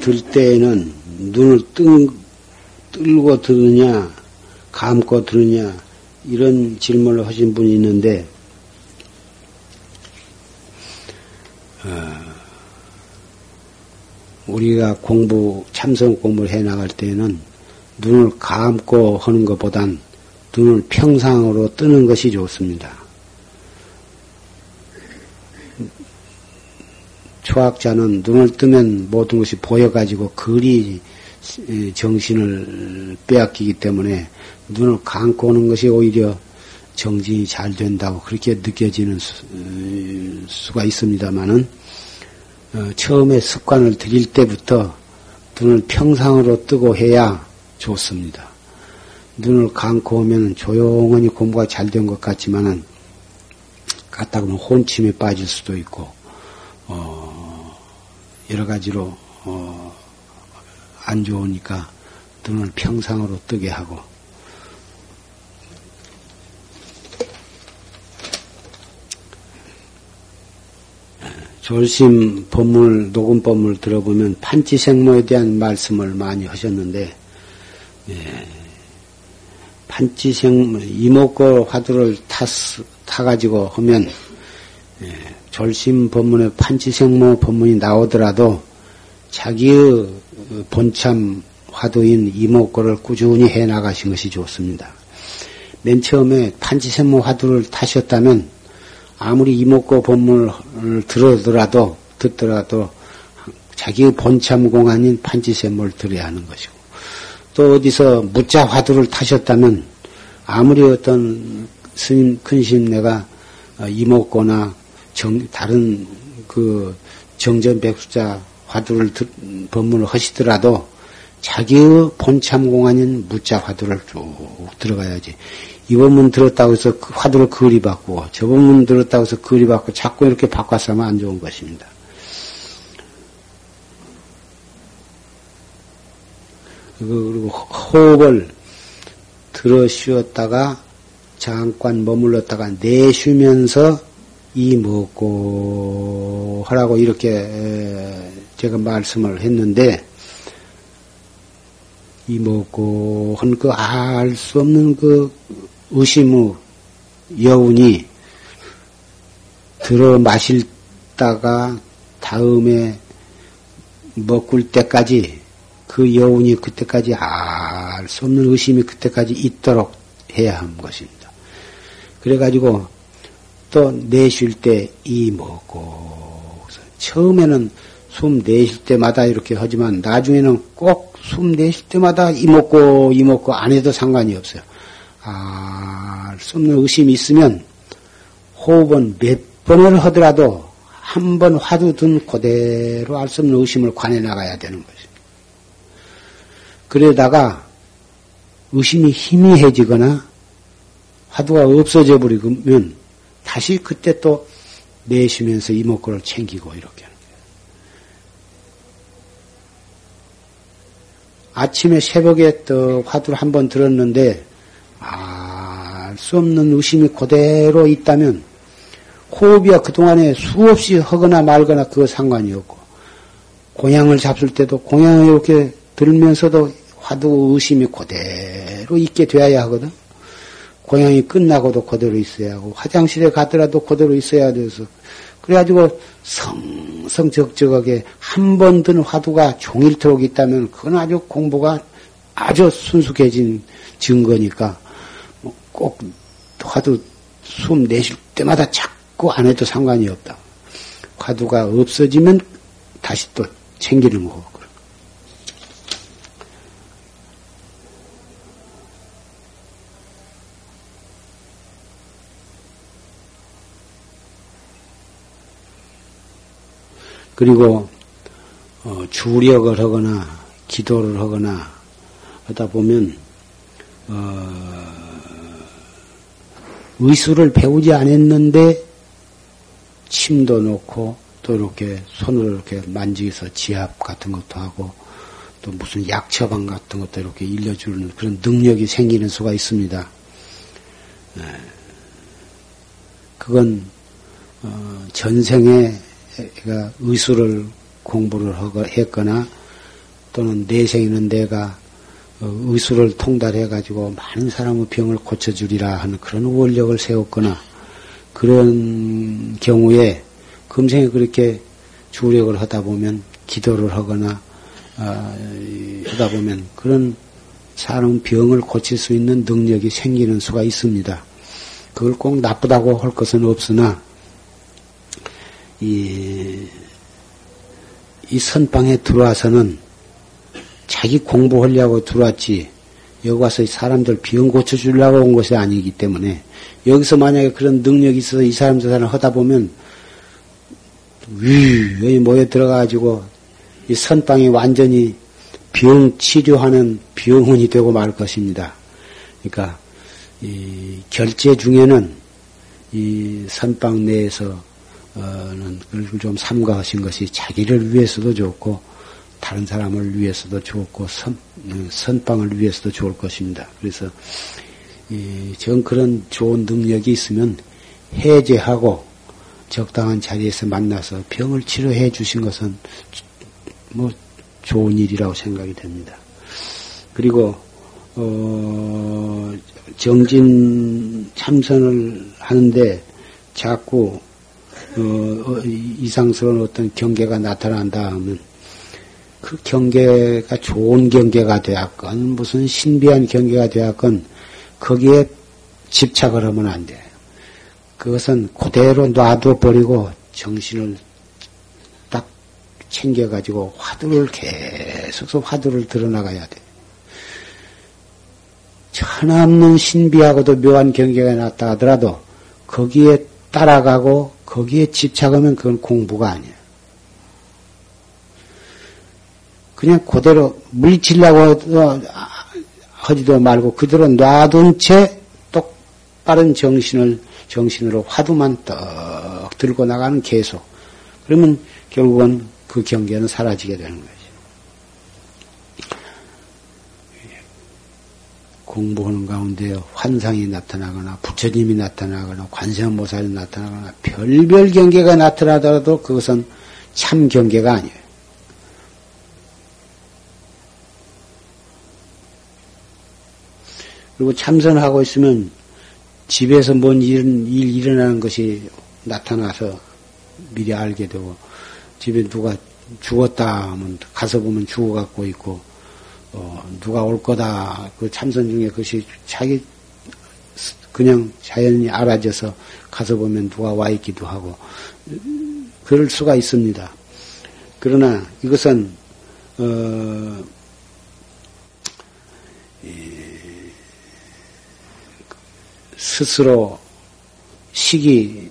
들 때에는 눈을 뜬, 뜰고 들으냐 감고 들으냐 이런 질문을 하신 분이 있는데 어, 우리가 공부 참선 공부를 해 나갈 때는 눈을 감고 하는 것보단 눈을 평상으로 뜨는 것이 좋습니다. 초학자는 눈을 뜨면 모든 것이 보여가지고 글이 정신을 빼앗기기 때문에 눈을 감고 오는 것이 오히려 정진이 잘 된다고 그렇게 느껴지는 수, 가 있습니다만은 어, 처음에 습관을 들일 때부터 눈을 평상으로 뜨고 해야 좋습니다. 눈을 감고 오면 조용히 공부가 잘 된 것 같지만은 갔다 보면 혼침에 빠질 수도 있고 어, 여러 가지로 어, 안 좋으니까 눈을 평상으로 뜨게 하고. 졸심 법물 녹음 법물 들어보면 판치생모에 대한 말씀을 많이 하셨는데 예, 판치생 이목고 화두를 탔, 타가지고 하면 예, 졸심 법문에 판치생모 법문이 나오더라도 자기의 본참 화두인 이목고를 꾸준히 해 나가신 것이 좋습니다. 맨 처음에 판치생모 화두를 타셨다면 아무리 이목고 법문을 들어더라도 듣더라도 자기의 본참 공안인 판치생모를 들어야 하는 것이고 또 어디서 무자 화두를 타셨다면 아무리 어떤 스님 큰심 내가 이목고나 정, 다른 그 정전 백수자 화두를 듣, 법문을 하시더라도 자기의 본참 공 안인 무자 화두를 쭉 들어가야지. 이 법문 들었다고 해서 그 화두를 그리 바꾸고 저 법문 들었다고 해서 그리 바꾸고 자꾸 이렇게 바꿔서 하면 안 좋은 것입니다. 그리고 호흡을 들어 쉬었다가 잠깐 머물렀다가 내쉬면서 이 먹고 하라고 이렇게 제가 말씀을 했는데 이 먹고 한 그 알 수 없는 그 의심의 여운이 들어 마실다가 다음에 먹을 때까지 그 여운이 그때까지 알 수 없는 의심이 그때까지 있도록 해야 하는 것입니다. 그래가지고 또 내쉴 때 이 먹고 처음에는 숨 내쉴 때마다 이렇게 하지만 나중에는 꼭 숨 내쉴 때마다 이 먹고 이 먹고 안 해도 상관이 없어요. 알수 없는 의심이 있으면 호흡은 몇 번을 하더라도 한 번 화두 든 그대로 알 수 없는 의심을 관해 나가야 되는 거죠. 그러다가 의심이 희미해지거나 화두가 없어져 버리면 다시 그때 또 내쉬면서 이목구를 챙기고 이렇게 하는 거예요. 아침에 새벽에 또 화두를 한 번 들었는데 알 수 없는 의심이 그대로 있다면 호흡이야 그동안에 수없이 하거나 말거나 그거 상관이 없고 공양을 잡을 때도 공양을 이렇게 들면서도 화두 의심이 그대로 있게 되어야 하거든. 고향이 끝나고도 그대로 있어야 하고 화장실에 가더라도 그대로 있어야 돼서 그래가지고 성성적적하게 한 번 든 화두가 종일토록 있다면 그건 아주 공부가 아주 순숙해진 증거니까 꼭 화두 숨 내쉴 때마다 자꾸 안 해도 상관이 없다. 화두가 없어지면 다시 또 챙기는 거고. 그리고 어, 주력을 하거나 기도를 하거나 하다 보면 어, 의술을 배우지 않았는데 침도 놓고 또 이렇게 손으로 이렇게 만지기서 지압 같은 것도 하고 또 무슨 약 처방 같은 것도 이렇게 일려주는 그런 능력이 생기는 수가 있습니다. 네. 그건 어, 전생에 그러니까 의술을 공부를 했거나 또는 내생에는 내가 어, 의술을 통달해 가지고 많은 사람의 병을 고쳐주리라 하는 그런 원력을 세웠거나 그런 경우에 금생에 그렇게 주력을 하다 보면 기도를 하거나 어, 하다 보면 그런 사람 병을 고칠 수 있는 능력이 생기는 수가 있습니다. 그걸 꼭 나쁘다고 할 것은 없으나 이, 이 선방에 들어와서는 자기 공부하려고 들어왔지 여기 와서 사람들 병 고쳐주려고 온 것이 아니기 때문에 여기서 만약에 그런 능력이 있어서 이 사람 저 사람 하다 보면 위 여기 모여 들어가가지고 이 선방이 완전히 병 치료하는 병원이 되고 말 것입니다. 그러니까 이 결제 중에는 이 선방 내에서 그걸 좀 삼가하신 것이 자기를 위해서도 좋고 다른 사람을 위해서도 좋고 선, 어, 선방을 위해서도 좋을 것입니다. 그래서 이, 전 그런 좋은 능력이 있으면 해제하고 적당한 자리에서 만나서 병을 치료해 주신 것은 뭐 좋은 일이라고 생각이 됩니다. 그리고 어, 정진 참선을 하는데 자꾸 어, 어 이상스러운 어떤 경계가 나타난다 하면 그 경계가 좋은 경계가 되었건 무슨 신비한 경계가 되었건 거기에 집착을 하면 안 돼. 그것은 그대로 놔둬 버리고 정신을 딱 챙겨 가지고 화두를 계속 화두를 드러나가야 돼. 천없는 신비하고도 묘한 경계가 났다 하더라도 거기에 따라가고 거기에 집착하면 그건 공부가 아니야. 그냥 그대로 물리치려고 하지도 말고 그대로 놔둔 채 똑바른 정신을 정신으로 화두만 떡 들고 나가는 계속. 그러면 결국은 그 경계는 사라지게 되는 거죠. 공부하는 가운데 환상이 나타나거나 부처님이 나타나거나 관세음보살이 나타나거나 별별 경계가 나타나더라도 그것은 참 경계가 아니에요. 그리고 참선하고 있으면 집에서 뭔 일, 일 일어나는 것이 나타나서 미리 알게 되고 집에 누가 죽었다 하면 가서 보면 죽어갖고 있고 어, 누가 올 거다 그 참선 중에 그것이 자기 그냥 자연히 알아져서 가서 보면 누가 와 있기도 하고 그럴 수가 있습니다. 그러나 이것은 어, 스스로 식이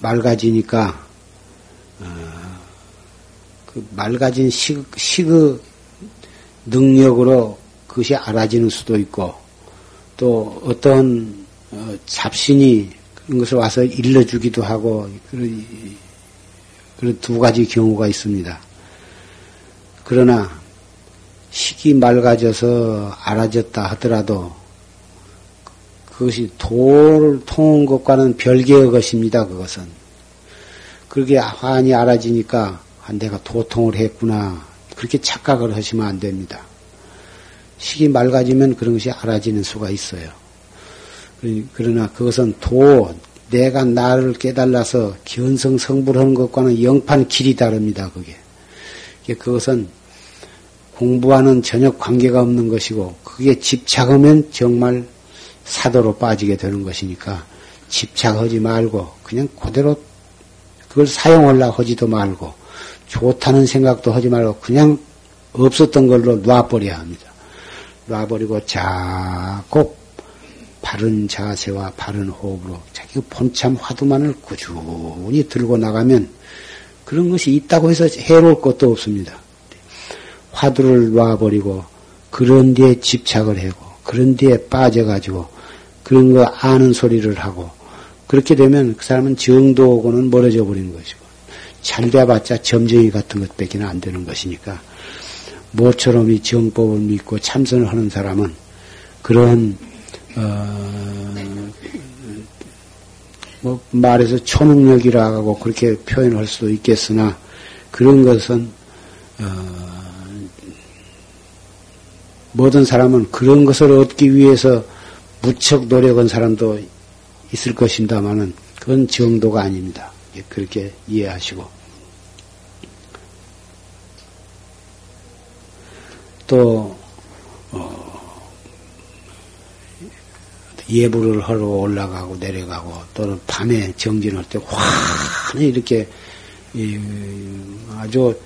맑아지니까 어, 그 맑아진 식, 식의 능력으로 그것이 알아지는 수도 있고 또 어떤 어, 잡신이 그런 것을 와서 일러주기도 하고 그런, 그런 두 가지 경우가 있습니다. 그러나 식이 맑아져서 알아졌다 하더라도 그것이 도를 통한 것과는 별개의 것입니다. 그것은 그렇게 환히 알아지니까 아, 내가 도통을 했구나 그렇게 착각을 하시면 안 됩니다. 식이 맑아지면 그런 것이 알아지는 수가 있어요. 그러나 그것은 도 내가 나를 깨달아서 견성 성불하는 것과는 영판 길이 다릅니다. 그게 그것은 공부하는 전혀 관계가 없는 것이고 그게 집착하면 정말 사도로 빠지게 되는 것이니까 집착하지 말고 그냥 그대로 그걸 사용하려고 하지도 말고 좋다는 생각도 하지 말고 그냥 없었던 걸로 놔버려야 합니다. 놔버리고 자꾸 바른 자세와 바른 호흡으로 자기 본참 화두만을 꾸준히 들고 나가면 그런 것이 있다고 해서 해로울 것도 없습니다. 화두를 놔버리고 그런 데에 집착을 하고 그런 데에 빠져가지고 그런 거 아는 소리를 하고 그렇게 되면 그 사람은 정도하고는 멀어져 버리는 것이고 잘 돼봤자 점쟁이 같은 것밖에 안 되는 것이니까 모처럼 이 정법을 믿고 참선을 하는 사람은 그런 어, 뭐 말해서 초능력이라고 그렇게 표현할 수도 있겠으나 그런 것은 어, 모든 사람은 그런 것을 얻기 위해서 무척 노력한 사람도 있을 것입니다만은 그건 정도가 아닙니다. 그렇게 이해하시고 또 어, 예불을 하러 올라가고 내려가고 또는 밤에 정진할 때 환히 이렇게 아주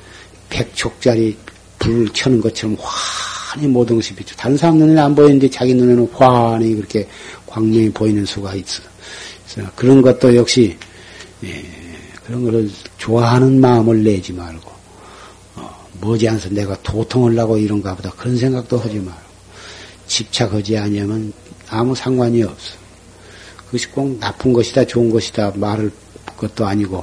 백촉짜리 불을 켜는 것처럼 환히 모든 것이 비춰. 다른 사람 눈에는 안 보이는데 자기 눈에는 환히 그렇게 광명이 보이는 수가 있어. 그래서 그런 것도 역시 예, 그런 것을 좋아하는 마음을 내지 말고 어, 머지않아서 내가 도통을 하고 이런가 보다 그런 생각도 하지 말고 집착하지 아니하면 아무 상관이 없어. 그것이 꼭 나쁜 것이다 좋은 것이다 말을 것도 아니고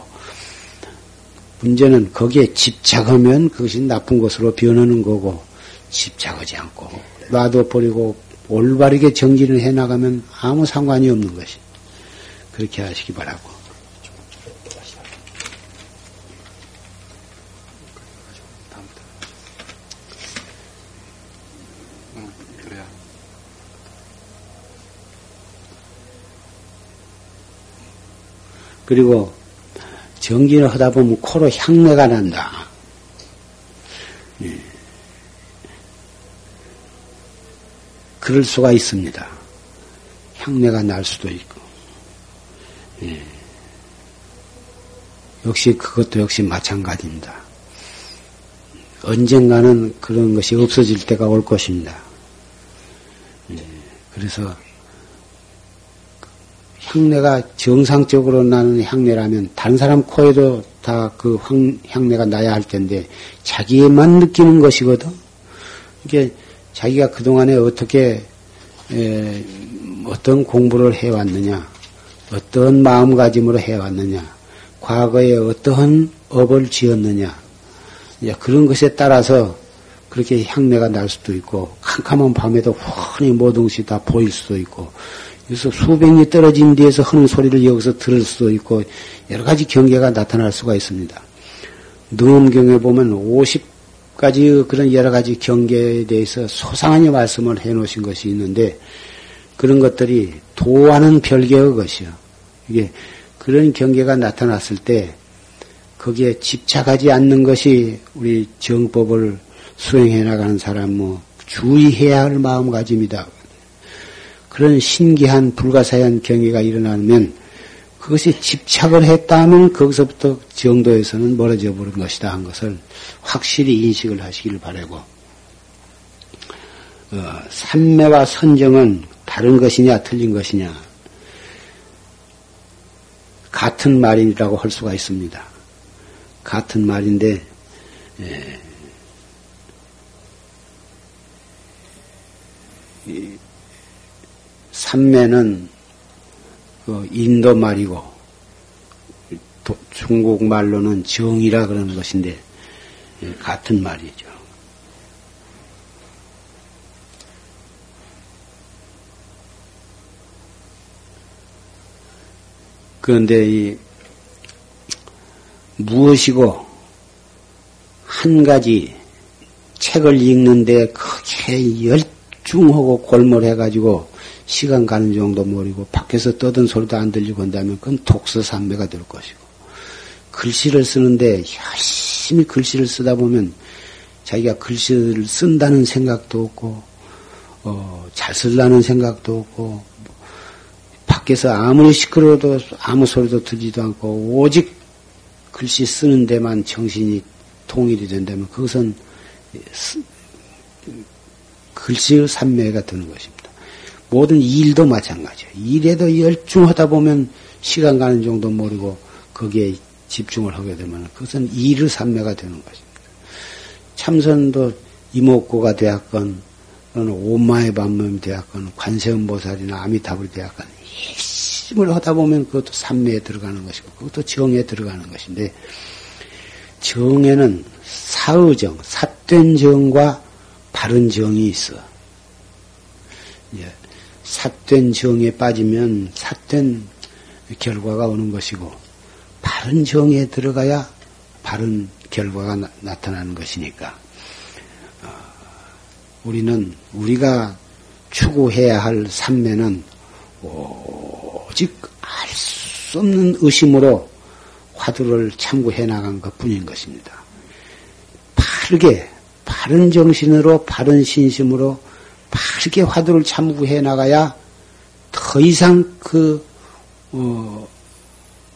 문제는 거기에 집착하면 그것이 나쁜 것으로 변하는 거고 집착하지 않고 놔둬 버리고 올바르게 정진을 해 나가면 아무 상관이 없는 것이 그렇게 하시기 바라고 그리고 정진을 하다 보면 코로 향내가 난다. 예. 그럴 수가 있습니다. 향내가 날 수도 있고. 예. 역시 그것도 역시 마찬가지입니다. 언젠가는 그런 것이 없어질 때가 올 것입니다. 예. 그래서 향내가 정상적으로 나는 향내라면 다른 사람 코에도 다 그 향내가 나야 할 텐데 자기만 느끼는 것이거든. 이게 자기가 그동안에 어떻게 에, 어떤 공부를 해왔느냐, 어떤 마음가짐으로 해왔느냐, 과거에 어떠한 업을 지었느냐, 그런 것에 따라서 그렇게 향내가 날 수도 있고 캄캄한 밤에도 훤히 모든 것이 다 보일 수도 있고 그래서 수백 리 떨어진 데에서 하는 소리를 여기서 들을 수도 있고 여러 가지 경계가 나타날 수가 있습니다. 능엄경에 보면 50가지 그런 여러 가지 경계에 대해서 소상하게 말씀을 해 놓으신 것이 있는데 그런 것들이 도와는 별개의 것이요. 이게 그런 경계가 나타났을 때 거기에 집착하지 않는 것이 우리 정법을 수행해 나가는 사람 뭐 주의해야 할 마음가짐이다. 그런 신기한 불가사의한 경계가 일어나면 그것이 집착을 했다면 거기서부터 정도에서는 멀어져 버린 것이다 한 것을 확실히 인식을 하시기를 바라고. 어, 삼매와 선정은 다른 것이냐 틀린 것이냐. 같은 말이라고 할 수가 있습니다. 같은 말인데 에, 삼매는 그 인도 말이고 중국 말로는 정이라 그러는 것인데 예, 같은 말이죠. 그런데 이 무엇이고 한 가지 책을 읽는데 크게 열중하고 골몰해가지고 시간 가는 정도 모르고 밖에서 떠든 소리도 안 들리고 한다면 그건 독서상매가 될 것이고 글씨를 쓰는데 열심히 글씨를 쓰다 보면 자기가 글씨를 쓴다는 생각도 없고 어, 잘 쓰려는 생각도 없고 밖에서 아무리 시끄러워도 아무 소리도 들리지도 않고 오직 글씨 쓰는 데만 정신이 통일이 된다면 그것은 글씨의 산매가 되는 것입니다. 모든 일도 마찬가지예요. 일에도 열중하다 보면 시간 가는 정도 모르고 거기에 집중을 하게 되면 그것은 일의 산매가 되는 것입니다. 참선도 이목구가 되었건 오마의 반mom이 되었건 관세음보살이나 아미타불이 되었건 열심을 하다 보면 그것도 산매에 들어가는 것이고 그것도 정에 들어가는 것인데 정에는 사의정, 삿된 정과 바른 정이 있어. 예. 삿된 정에 빠지면 삿된 결과가 오는 것이고 바른 정에 들어가야 바른 결과가 나, 타나는 것이니까 어, 우리는 우리가 추구해야 할 삼매는 오직 알 수 없는 의심으로 화두를 참고해 나간 것 뿐인 것입니다. 바르게 바른 정신으로 바른 신심으로 바르게 화두를 참고해 나가야 더 이상 그, 어,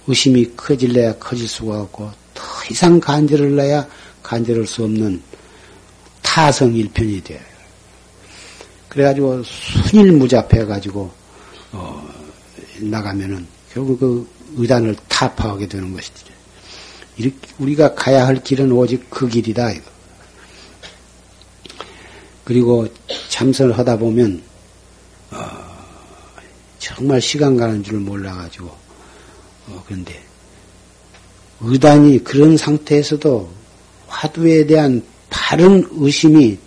의심이 커질래야 커질 수가 없고 더 이상 간절을 놔야 간절할 수 없는 타성일편이 돼요. 그래가지고 순일무잡해가지고 어, 나가면은 결국 그 의단을 타파하게 되는. 이렇게 우리가 가야 할 길은 오직 그 길이다. 이거. 그리고 참선을 하다 보면 어, 정말 시간 가는 줄 몰라가지고 어, 그런데 의단이 그런 상태에서도 화두에 대한 바른 의심이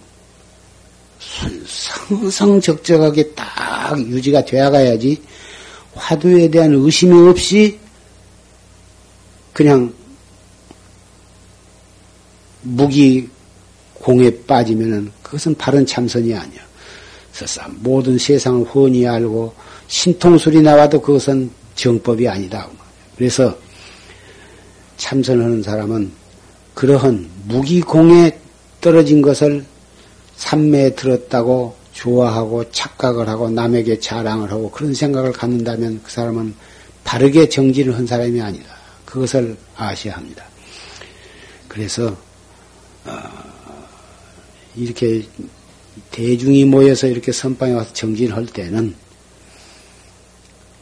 성성적적하게 딱 유지가 되어 가야지 화두에 대한 의심이 없이 그냥 무기 공에 빠지면은 그것은 바른 참선이 아니야. 그래서 모든 세상을 훤히 알고 신통술이 나와도 그것은 정법이 아니다. 그래서 참선하는 사람은 그러한 무기공에 떨어진 것을 삼매에 들었다고 좋아하고 착각을 하고 남에게 자랑을 하고 그런 생각을 갖는다면 그 사람은 바르게 정진을 한 사람이 아니다. 그것을 아셔야 합니다. 그래서 어, 이렇게 대중이 모여서 이렇게 선방에 와서 정진할 때는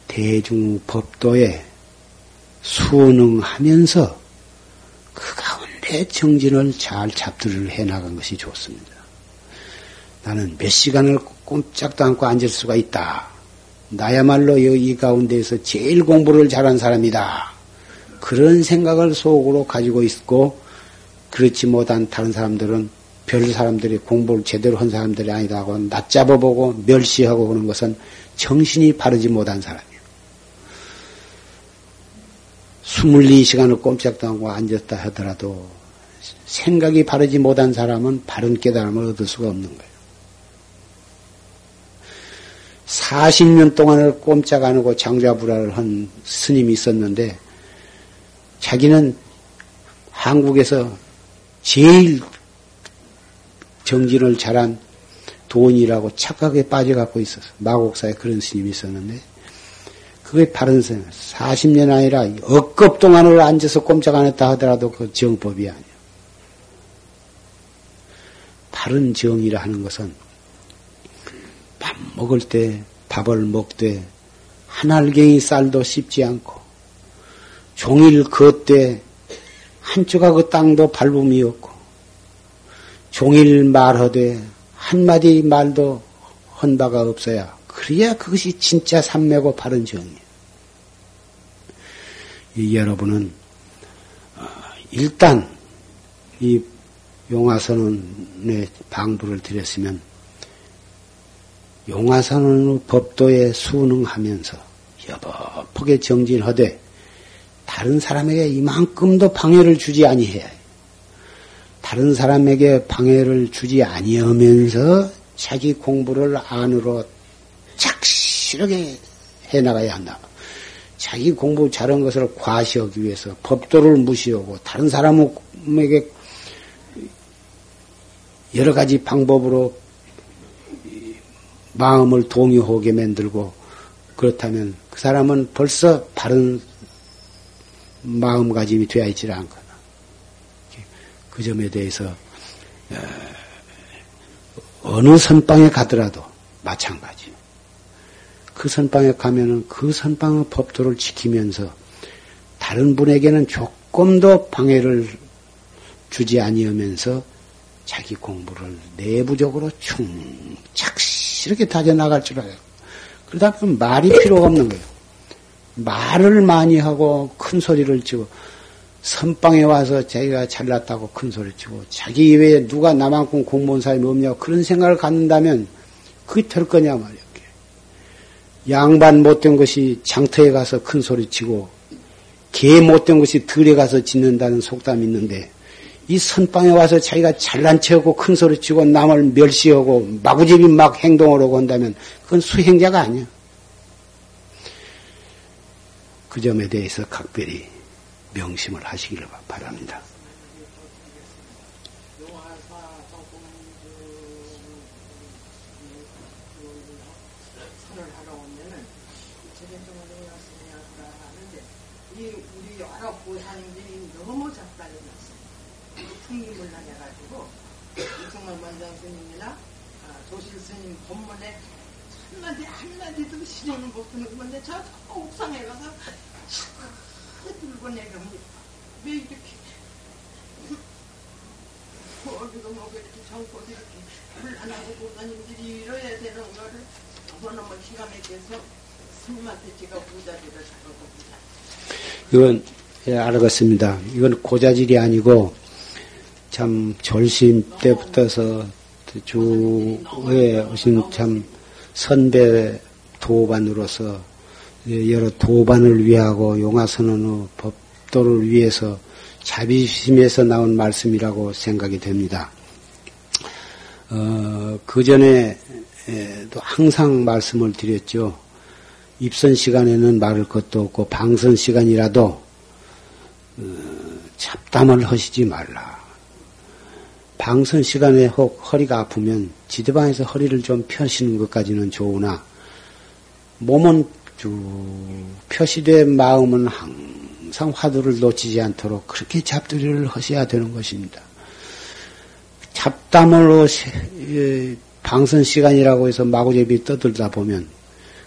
대중 법도에 수능하면서 그 가운데 정진을 잘 잡들을 해나간 것이 좋습니다. 나는 몇 시간을 꼼짝도 않고 앉을 수가 있다. 나야말로 이 가운데에서 제일 공부를 잘한 사람이다. 그런 생각을 속으로 가지고 있고, 그렇지 못한 다른 사람들은 별 사람들이 공부를 제대로 한 사람들이 아니다고 낮잡아 보고 멸시하고 그런 것은 정신이 바르지 못한 사람이에요. 24시간을 꼼짝도 않고 앉았다 하더라도 생각이 바르지 못한 사람은 바른 깨달음을 얻을 수가 없는 거예요. 40년 동안을 꼼짝 안 하고 장자불화를 한 스님이 있었는데 자기는 한국에서 제일 정진을 잘한 돈이라고 착각에 빠져갖고 있었어. 마곡사에 그런 스님이 있었는데, 그게 바른 생 40년 아니라 억겁 동안을 앉아서 꼼짝 안 했다 하더라도 그 정법이 아니야. 바른 정이라 하는 것은 밥 먹을 때 밥을 먹되 한 알갱이 쌀도 씹지 않고 종일 걷되 한 조각 땅도 밟음이 없고 종일 말하되 한마디 말도 헌 바가 없어야 그래야 그것이 진짜 삼매고 바른 정이에요. 여러분은 어, 일단 이 용화선언의 방부를 드렸으면 용화선언의 법도에 순응하면서 여법하게 정진하되 다른 사람에게 이만큼도 방해를 주지 아니해야 해. 다른 사람에게 방해를 주지 아니하면서 자기 공부를 안으로 착실하게 해 나가야 한다. 자기 공부 잘한 것을 과시하기 위해서 법도를 무시하고 다른 사람에게 여러 가지 방법으로 마음을 동요하게 만들고 그렇다면 그 사람은 벌써 바른 마음가짐이 되어 있지 않고 그 점에 대해서 어느 선방에 가더라도 마찬가지. 그 선방에 가면은 그 선방의 법도를 지키면서 다른 분에게는 조금도 방해를 주지 아니하면서 자기 공부를 내부적으로 충착실하게 다져나갈 줄 알아요. 그러다 보면 말이 필요가 없는 거예요. 말을 많이 하고 큰 소리를 치고 선방에 와서 자기가 잘났다고 큰 소리 치고 자기 이외에 누가 나만큼 공무원 사람이 없냐고 그런 생각을 갖는다면 그게 될 거냐 말이야. 양반 못된 것이 장터에 가서 큰 소리 치고 개 못된 것이 들에 가서 짖는다는 속담이 있는데 이 선방에 와서 자기가 잘난 척하고 큰 소리 치고 남을 멸시하고 마구잡이 막 행동을 하고 한다면 그건 수행자가 아니야. 그 점에 대해서 각별히 명심을 하시기를 바랍니다. 아, 한마디 한마디도 신용을 못 듣는 건데 저 옥상에 가서 들고 내려옵니다. 왜 이렇게 어디가 뭐 이렇게 정고 이렇게 불안하고 보사님들이 이뤄야 되는 거를 너무너무 기가 막혀서 스님한테 제가 부자리를 잡아봅니다. 이건 예, 알겠습니다. 이건 고자질이 아니고 참 절심 때부터서 주에 오신 참 선배 도반으로서 여러 도반을 위하고 용화선언의 법도를 위해서 자비심에서 나온 말씀이라고 생각이 됩니다. 어, 그 전에도 항상 말씀을 드렸죠. 입선 시간에는 말할 것도 없고 방선 시간이라도 어, 잡담을 하시지 말라. 방선 시간에 혹 허리가 아프면 지대방에서 허리를 좀 펴시는 것까지는 좋으나 몸은 쭉 표시된 마음은 항상 화두를 놓치지 않도록 그렇게 잡두리를 하셔야 되는 것입니다. 잡담으로 방선 시간이라고 해서 마구잡이 떠들다 보면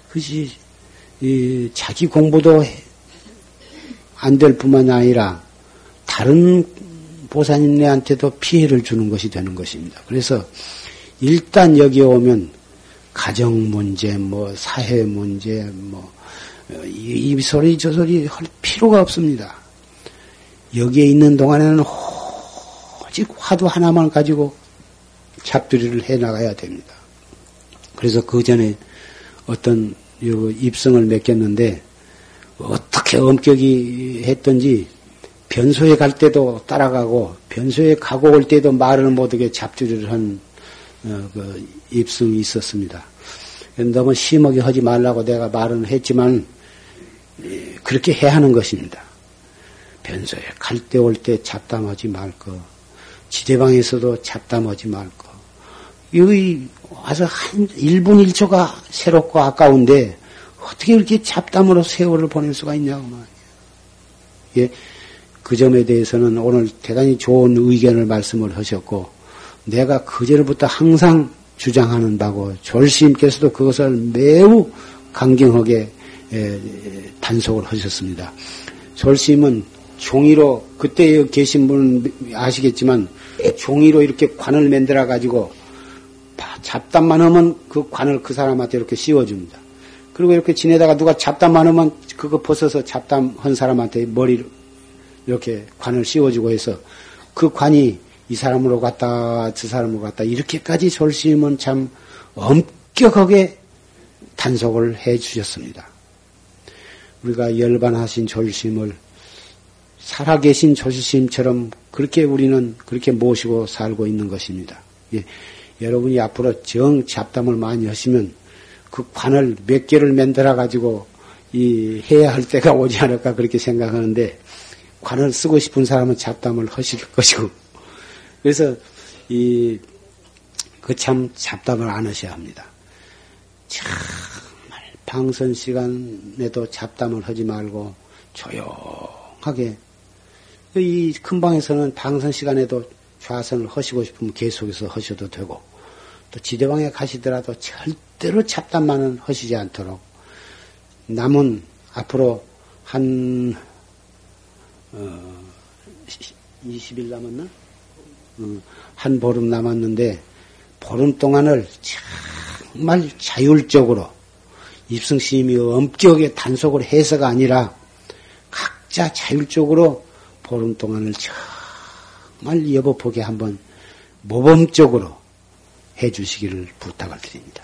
그것이 자기 공부도 안 될 뿐만 아니라 다른 보살님네한테도 피해를 주는 것이 되는 것입니다. 그래서 일단 여기 오면 가정 문제, 뭐 사회 문제, 뭐이 소리 저 소리 할 필요가 없습니다. 여기에 있는 동안에는 오직 화두 하나만 가지고 잡두리를 해 나가야 됩니다. 그래서 그 전에 어떤 입성을 맡겼는데 어떻게 엄격히 했던지 변소에 갈 때도 따라가고 변소에 가고 올 때도 말을 못하게 잡두리를 한 어, 그 입승이 있었습니다. 너무 심하게 하지 말라고 내가 말은 했지만 그렇게 해야 하는 것입니다. 변소에 갈 때 올 때 잡담하지 말 거, 지대방에서도 잡담하지 말 거. 여기 와서 한 1분 1초가 새롭고 아까운데 어떻게 이렇게 잡담으로 세월을 보낼 수가 있냐고 말이에요. 예, 그 점에 대해서는 오늘 대단히 좋은 의견을 말씀을 하셨고 내가 그제로부터 항상 주장하는 바고 졸시님께서도 그것을 매우 강경하게 단속을 하셨습니다. 졸시님은 종이로 그때 계신 분 아시겠지만 종이로 이렇게 관을 만들어 가지고 잡담만 하면 그 관을 그 사람한테 이렇게 씌워줍니다. 그리고 이렇게 지내다가 누가 잡담만 하면 그거 벗어서 잡담한 사람한테 머리를 이렇게 관을 씌워주고 해서 그 관이 이 사람으로 갔다 저 사람으로 갔다 이렇게까지 졸심은 참 엄격하게 단속을 해 주셨습니다. 우리가 열반하신 졸심을 살아계신 조실심처럼 그렇게 우리는 그렇게 모시고 살고 있는 것입니다. 예, 여러분이 앞으로 정 잡담을 많이 하시면 그 관을 몇 개를 만들어 가지고 이 해야 할 때가 오지 않을까 그렇게 생각하는데 관을 쓰고 싶은 사람은 잡담을 하실 것이고 그래서 이 그 참 잡담을 안 하셔야 합니다. 정말 방선 시간에도 잡담을 하지 말고 조용하게 이 큰 방에서는 방선 시간에도 좌선을 하시고 싶으면 계속해서 하셔도 되고 또 지대방에 가시더라도 절대로 잡담만은 하시지 않도록 남은 앞으로 한 어, 20일 남았나? 어, 한 보름 남았는데 보름 동안을 정말 자율적으로 입승심이 엄격하게 단속을 해서가 아니라 각자 자율적으로 보름 동안을 정말 여보보게 한번 모범적으로 해 주시기를 부탁을 드립니다.